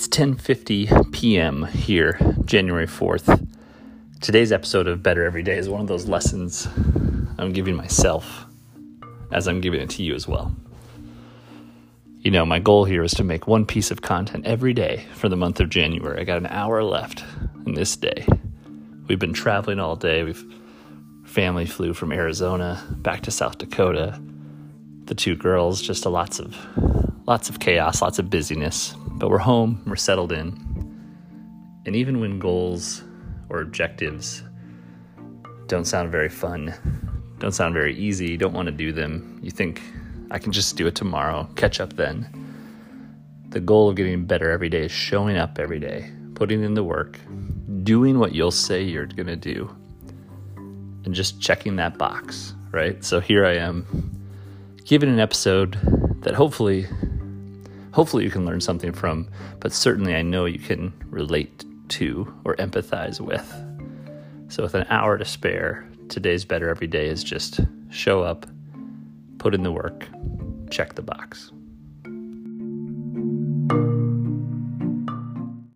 It's 10:50 p.m. here, January 4th. Today's episode of Better Every Day is one of those lessons I'm giving myself as I'm giving it to you as well. You know, my goal here is to make one piece of content every day for the month of January. I got an hour left in this day. We've been traveling all day. We've family flew from Arizona back to South Dakota. The two girls, just a lots of lots of chaos, lots of busyness. But we're home, we're settled in. And even when goals or objectives don't sound very fun, don't sound very easy, don't want to do them, you think, I can just do it tomorrow, catch up then. The goal of getting better every day is showing up every day, putting in the work, doing what you'll say you're going to do, and just checking that box, right? So here I am, giving an episode that hopefully hopefully you can learn something from, but certainly I know you can relate to or empathize with. So, with an hour to spare, today's better every day is just show up, put in the work, check the box.